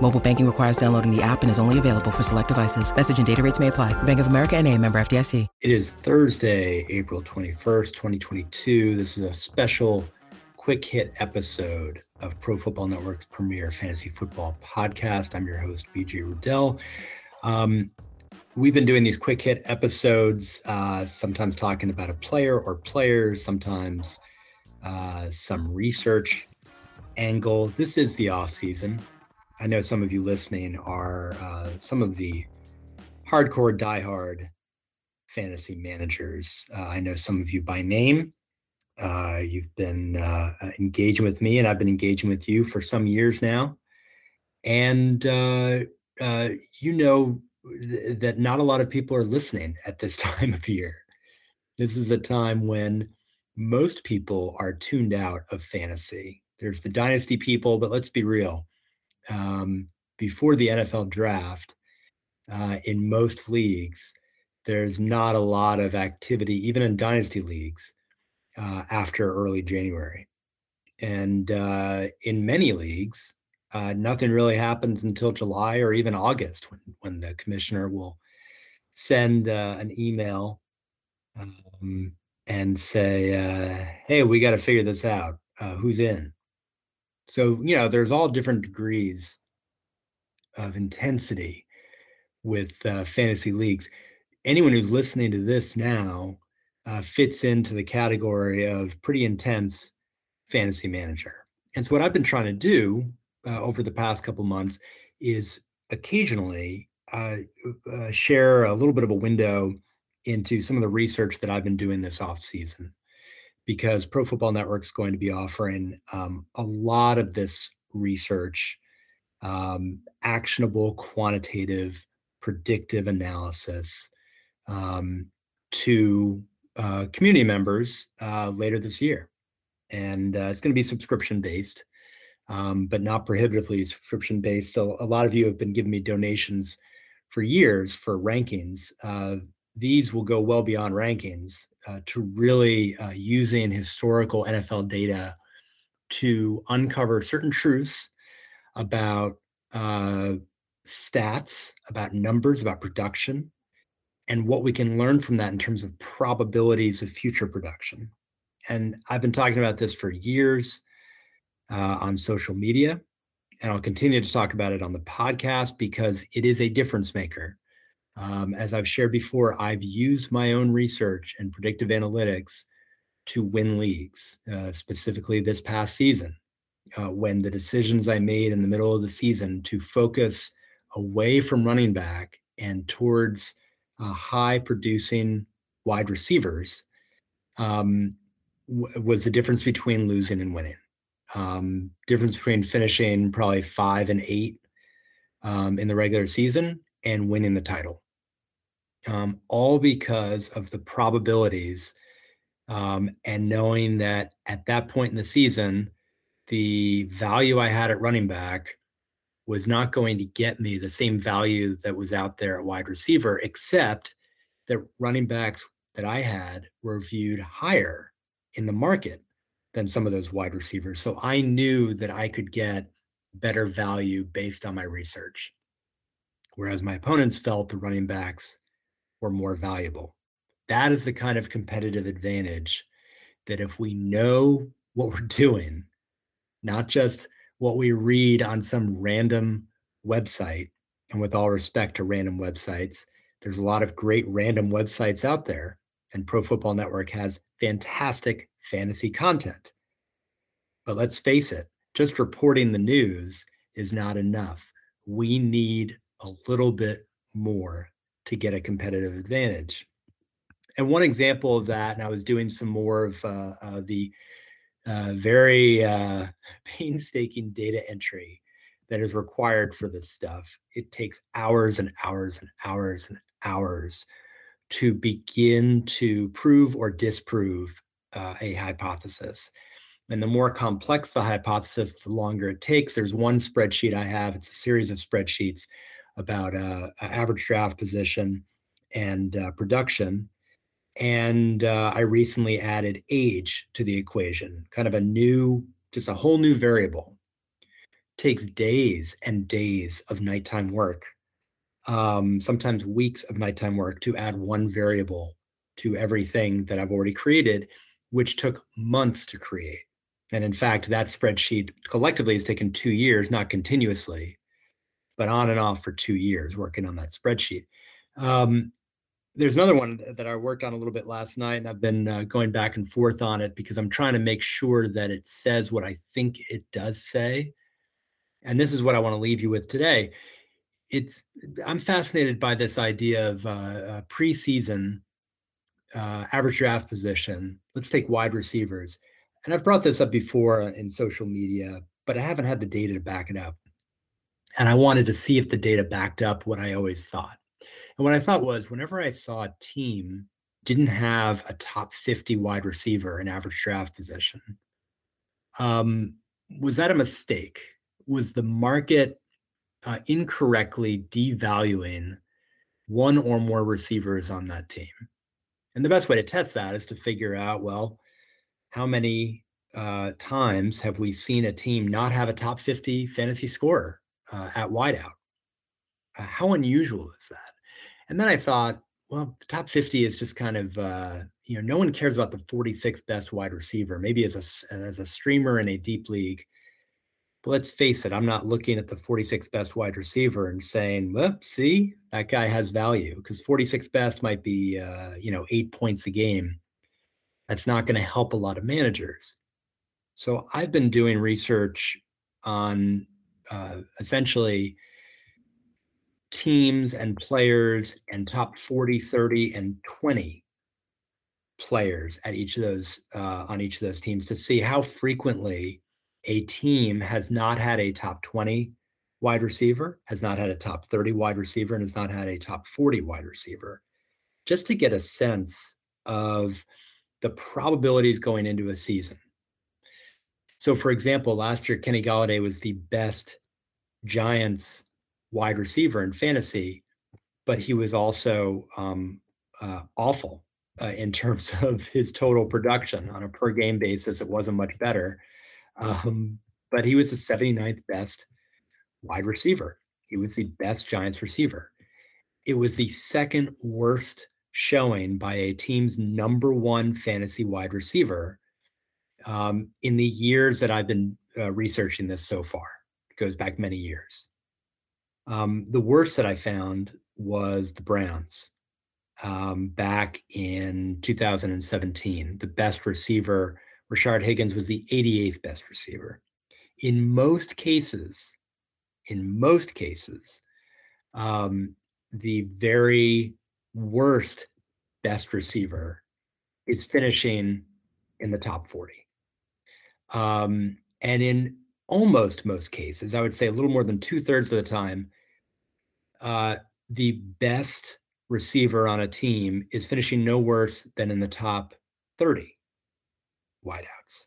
Mobile banking requires downloading the app and is only available for select devices. Message and data rates may apply. Bank of America and a member FDIC. It is Thursday, April 21st, 2022. This is a special quick hit episode of Pro Football Network's premier fantasy football podcast. I'm your host, BJ Rudell. Um, we've been doing these quick hit episodes, uh, sometimes talking about a player or players, sometimes uh, some research angle. This is the off season. I know some of you listening are uh, some of the hardcore, diehard fantasy managers. Uh, I know some of you by name. Uh, you've been uh, engaging with me, and I've been engaging with you for some years now. And you know that not a lot of people are listening at this time of year. This is a time when most people are tuned out of fantasy. There's the dynasty people, but let's be real. Um, before the NFL draft, uh, in most leagues, there's not a lot of activity, even in dynasty leagues, uh, after early January. And uh, in many leagues, uh, nothing really happens until July or even August when, when the commissioner will send uh, an email um, and say, uh, hey, we got to figure this out. Who's in? So, you know, there's all different degrees of intensity with uh, fantasy leagues. Anyone who's listening to this now uh, fits into the category of pretty intense fantasy manager. And so, what I've been trying to do uh, over the past couple months is occasionally uh, uh, share a little bit of a window into some of the research that I've been doing this off season because Pro Football Network is going to be offering um, a lot of this research, um, actionable, quantitative, predictive analysis um, to uh, community members uh, later this year. And uh, it's going to be subscription based um, but not prohibitively subscription based. So a lot of you have been giving me donations for years for rankings. These will go well beyond rankings uh, to really uh, using historical NFL data to uncover certain truths about uh, stats, about numbers, about production, and what we can learn from that in terms of probabilities of future production. And I've been talking about this for years uh, on social media. And I'll continue to talk about it on the podcast because it is a difference maker. Um, as I've shared before, I've used my own research and predictive analytics to win leagues, uh, specifically this past season, uh, when the decisions I made in the middle of the season to focus away from running back and towards uh, high producing wide receivers um, w- was the difference between losing and winning um, difference between finishing probably five and eight um, in the regular season and winning the title. Um, all because of the probabilities um, and knowing that at that point in the season, the value I had at running back was not going to get me the same value that was out there at wide receiver, except that running backs that I had were viewed higher in the market than some of those wide receivers. So I knew that I could get better value based on my research. Whereas my opponents felt the running backs were more valuable. That is the kind of competitive advantage that if we know what we're doing, not just what we read on some random website, and with all respect to random websites, There's a lot of great random websites out there, and Pro Football Network has fantastic fantasy content. But let's face it, just reporting the news is not enough. We need a little bit more to get a competitive advantage. And one example of that, and I was doing some more of uh, uh, the uh, very uh, painstaking data entry that is required for this stuff. It takes hours and hours and hours and hours to begin to prove or disprove uh, a hypothesis. And the more complex the hypothesis, the longer it takes. There's one spreadsheet I have, it's a series of spreadsheets about uh, average draft position and uh, production. And uh, I recently added age to the equation, kind of a new, just a whole new variable. Takes days and days of nighttime work, um, sometimes weeks of nighttime work to add one variable to everything that I've already created, which took months to create. And in fact, that spreadsheet collectively has taken two years, not continuously, but on and off for two years working on that spreadsheet. Um, there's another one that I worked on a little bit last night, and I've been uh, going back and forth on it because I'm trying to make sure that it says what I think it does say. And this is what I want to leave you with today. It's I'm fascinated by this idea of uh, uh, preseason average draft position. Let's take wide receivers, and I've brought this up before in social media, but I haven't had the data to back it up. And I wanted to see if the data backed up what I always thought. And what I thought was whenever I saw a team didn't have a top 50 wide receiver in average draft position, um, was that a mistake? Was the market uh, incorrectly devaluing one or more receivers on that team? And the best way to test that is to figure out well, how many uh, times have we seen a team not have a top 50 fantasy scorer uh, at wideout? Uh, how unusual is that? And then I thought, well, the top 50 is just kind of, uh, you know, no one cares about the 46th best wide receiver. Maybe as a, as a streamer in a deep league. But let's face it, I'm not looking at the 46th best wide receiver and saying, well, see, that guy has value because 46th best might be, uh, you know, eight points a game. That's not going to help a lot of managers. So I've been doing research on uh, essentially teams and players and top 40, 30, and 20 players at each of those uh, on each of those teams to see how frequently a team has not had a top 20 wide receiver, has not had a top 30 wide receiver, and has not had a top 40 wide receiver, just to get a sense of the probabilities going into a season. So, for example, last year, Kenny Golladay was the best Giants wide receiver in fantasy, but he was also um, uh, awful uh, in terms of his total production on a per game basis. It wasn't much better. Um, but he was the 79th best wide receiver. He was the best Giants receiver. It was the second worst showing by a team's number one fantasy wide receiver um, in the years that I've been uh, researching this so far. It goes back many years. Um, the worst that I found was the Browns um, back in 2017. The best receiver, Rashard Higgins, was the 88th best receiver. In most cases, in most cases, um, the very worst best receiver is finishing in the top 40. Um, and in almost most cases, I would say a little more than two thirds of the time, uh, the best receiver on a team is finishing no worse than in the top 30 wideouts.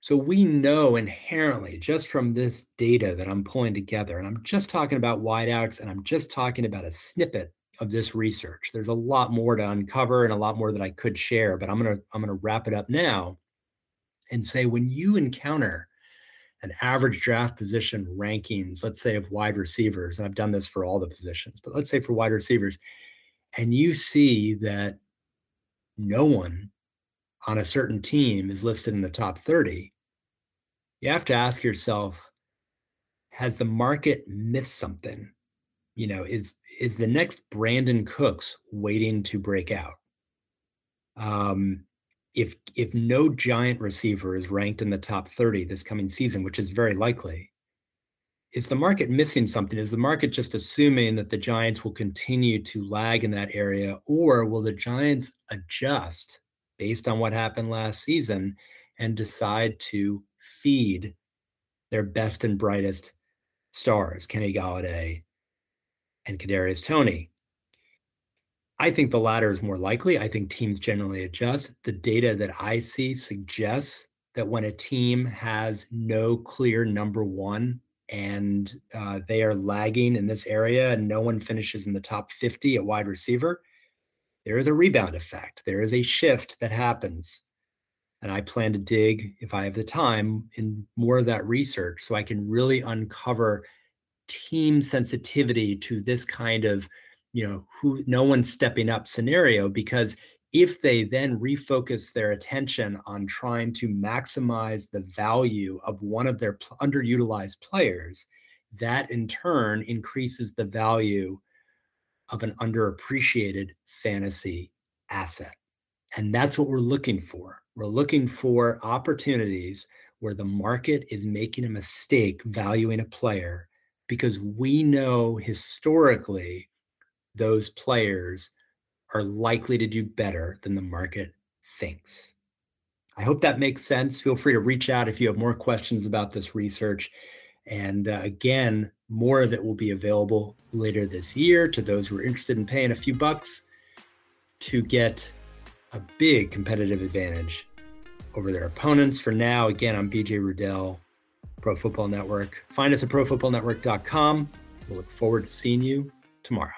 So we know inherently just from this data that I'm pulling together, and I'm just talking about wideouts and I'm just talking about a snippet of this research. There's a lot more to uncover and a lot more that I could share, but I'm gonna I'm gonna wrap it up now and say when you encounter an average draft position rankings, let's say of wide receivers, and I've done this for all the positions, but let's say for wide receivers, and you see that no one on a certain team is listed in the top 30, you have to ask yourself has the market missed something? you know, is is the next Brandin Cooks waiting to break out? Um, if if no giant receiver is ranked in the top 30 this coming season, which is very likely, is the market missing something? Is the market just assuming that the Giants will continue to lag in that area, or will the Giants adjust based on what happened last season and decide to feed their best and brightest stars, Kenny Golladay and Kadarius Toney? I think the latter is more likely. I think teams generally adjust. The data that I see suggests that when a team has no clear number one and uh, they are lagging in this area and no one finishes in the top 50 at wide receiver, there is a rebound effect. There is a shift that happens. And I plan to dig, if I have the time, in more of that research so I can really uncover team sensitivity to this kind of you know who no one's stepping up scenario because if they then refocus their attention on trying to maximize the value of one of their underutilized players that in turn increases the value of an underappreciated fantasy asset. And that's what we're looking for. We're looking for opportunities where the market is making a mistake valuing a player because we know historically those players are likely to do better than the market thinks. I hope that makes sense. Feel free to reach out if you have more questions about this research. And uh, again, more of it will be available later this year to those who are interested in paying a few bucks to get a big competitive advantage over their opponents. For now, again, I'm BJ Rudell, Pro Football Network. Find us at profootballnetwork.com. We'll look forward to seeing you tomorrow.